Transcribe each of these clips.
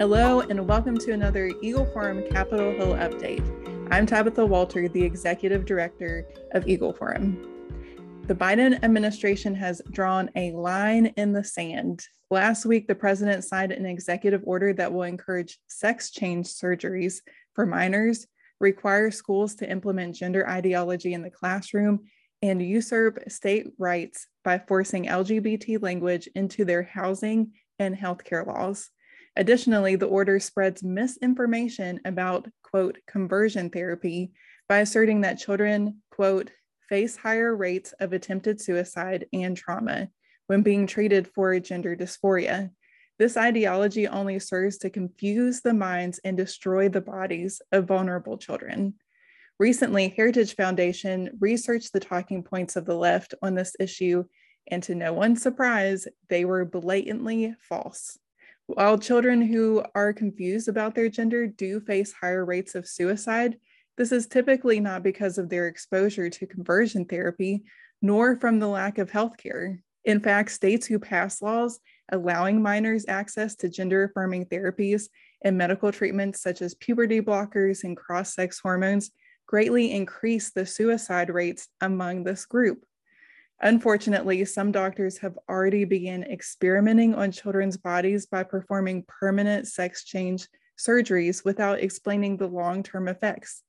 Hello, and welcome to another Eagle Forum Capitol Hill update. I'm Tabitha Walter, the Executive Director of Eagle Forum. The Biden administration has drawn a line in the sand. Last week, the president signed an executive order that will encourage sex change surgeries for minors, require schools to implement gender ideology in the classroom, and usurp state rights by forcing LGBT language into their housing and healthcare laws. Additionally, the order spreads misinformation about, quote, conversion therapy by asserting that children, quote, face higher rates of attempted suicide and trauma when being treated for gender dysphoria. This ideology only serves to confuse the minds and destroy the bodies of vulnerable children. Recently, Heritage Foundation researched the talking points of the left on this issue, and to no one's surprise, they were blatantly false. While children who are confused about their gender do face higher rates of suicide, this is typically not because of their exposure to conversion therapy, nor from the lack of health care. In fact, states who pass laws allowing minors access to gender affirming therapies and medical treatments such as puberty blockers and cross sex hormones greatly increase the suicide rates among this group. Unfortunately, some doctors have already begun experimenting on children's bodies by performing permanent sex change surgeries without explaining the long term effects.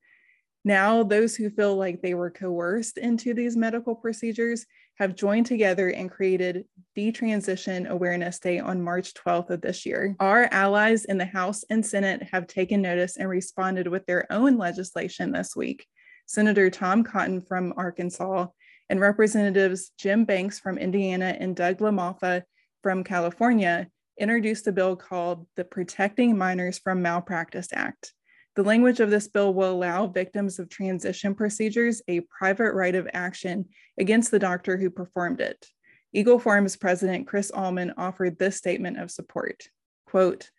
Now, those who feel like they were coerced into these medical procedures have joined together and created Detransition Awareness Day on March 12th of this year. Our allies in the House and Senate have taken notice and responded with their own legislation this week. Senator Tom Cotton from Arkansas and Representatives Jim Banks from Indiana and Doug LaMalfa from California introduced a bill called the Protecting Minors from Malpractice Act. The language of this bill will allow victims of transition procedures a private right of action against the doctor who performed it. Eagle Forum's president Kris Ullman offered this statement of support. Quote,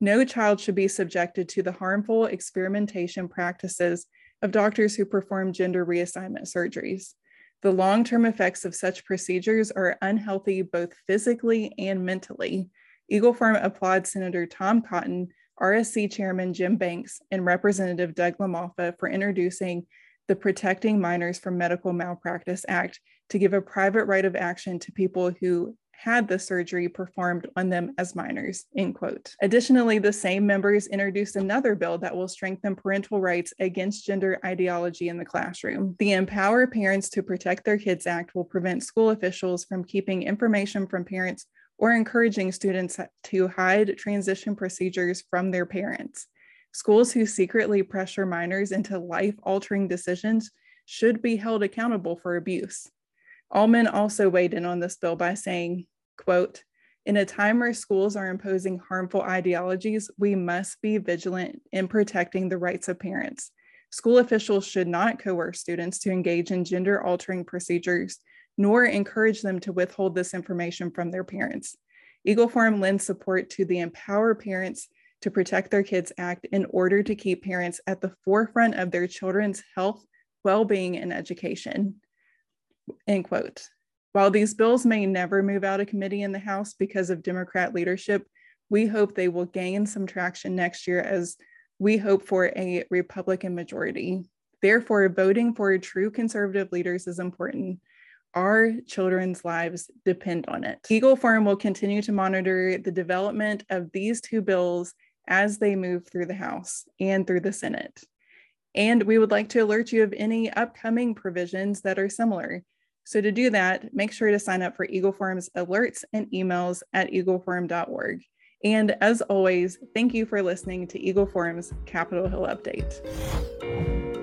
no child should be subjected to the harmful experimentation practices of doctors who perform gender reassignment surgeries. The long term effects of such procedures are unhealthy both physically and mentally. Eagle Forum applauds Senator Tom Cotton, RSC Chairman Jim Banks, and Representative Doug LaMalfa for introducing the Protecting Minors from Medical Malpractice Act to give a private right of action to people who had the surgery performed on them as minors, end quote. Additionally, the same members introduced another bill that will strengthen parental rights against gender ideology in the classroom. The Empower Parents to Protect Their Kids Act will prevent school officials from keeping information from parents or encouraging students to hide transition procedures from their parents. Schools who secretly pressure minors into life altering decisions should be held accountable for abuse. Ullman also weighed in on this bill by saying, quote, in a time where schools are imposing harmful ideologies, we must be vigilant in protecting the rights of parents. School officials should not coerce students to engage in gender altering procedures, nor encourage them to withhold this information from their parents. Eagle Forum lends support to the Empower Parents to Protect Their Kids Act in order to keep parents at the forefront of their children's health, well being, and education. End quote. While these bills may never move out of committee in the House because of Democrat leadership, we hope they will gain some traction next year as we hope for a Republican majority. Therefore, voting for true conservative leaders is important. Our children's lives depend on it. Eagle Forum will continue to monitor the development of these two bills as they move through the House and through the Senate. And we would like to alert you of any upcoming provisions that are similar. So to do that, make sure to sign up for Eagle Forum's alerts and emails at eagleforum.org. And as always, thank you for listening to Eagle Forum's Capitol Hill Update.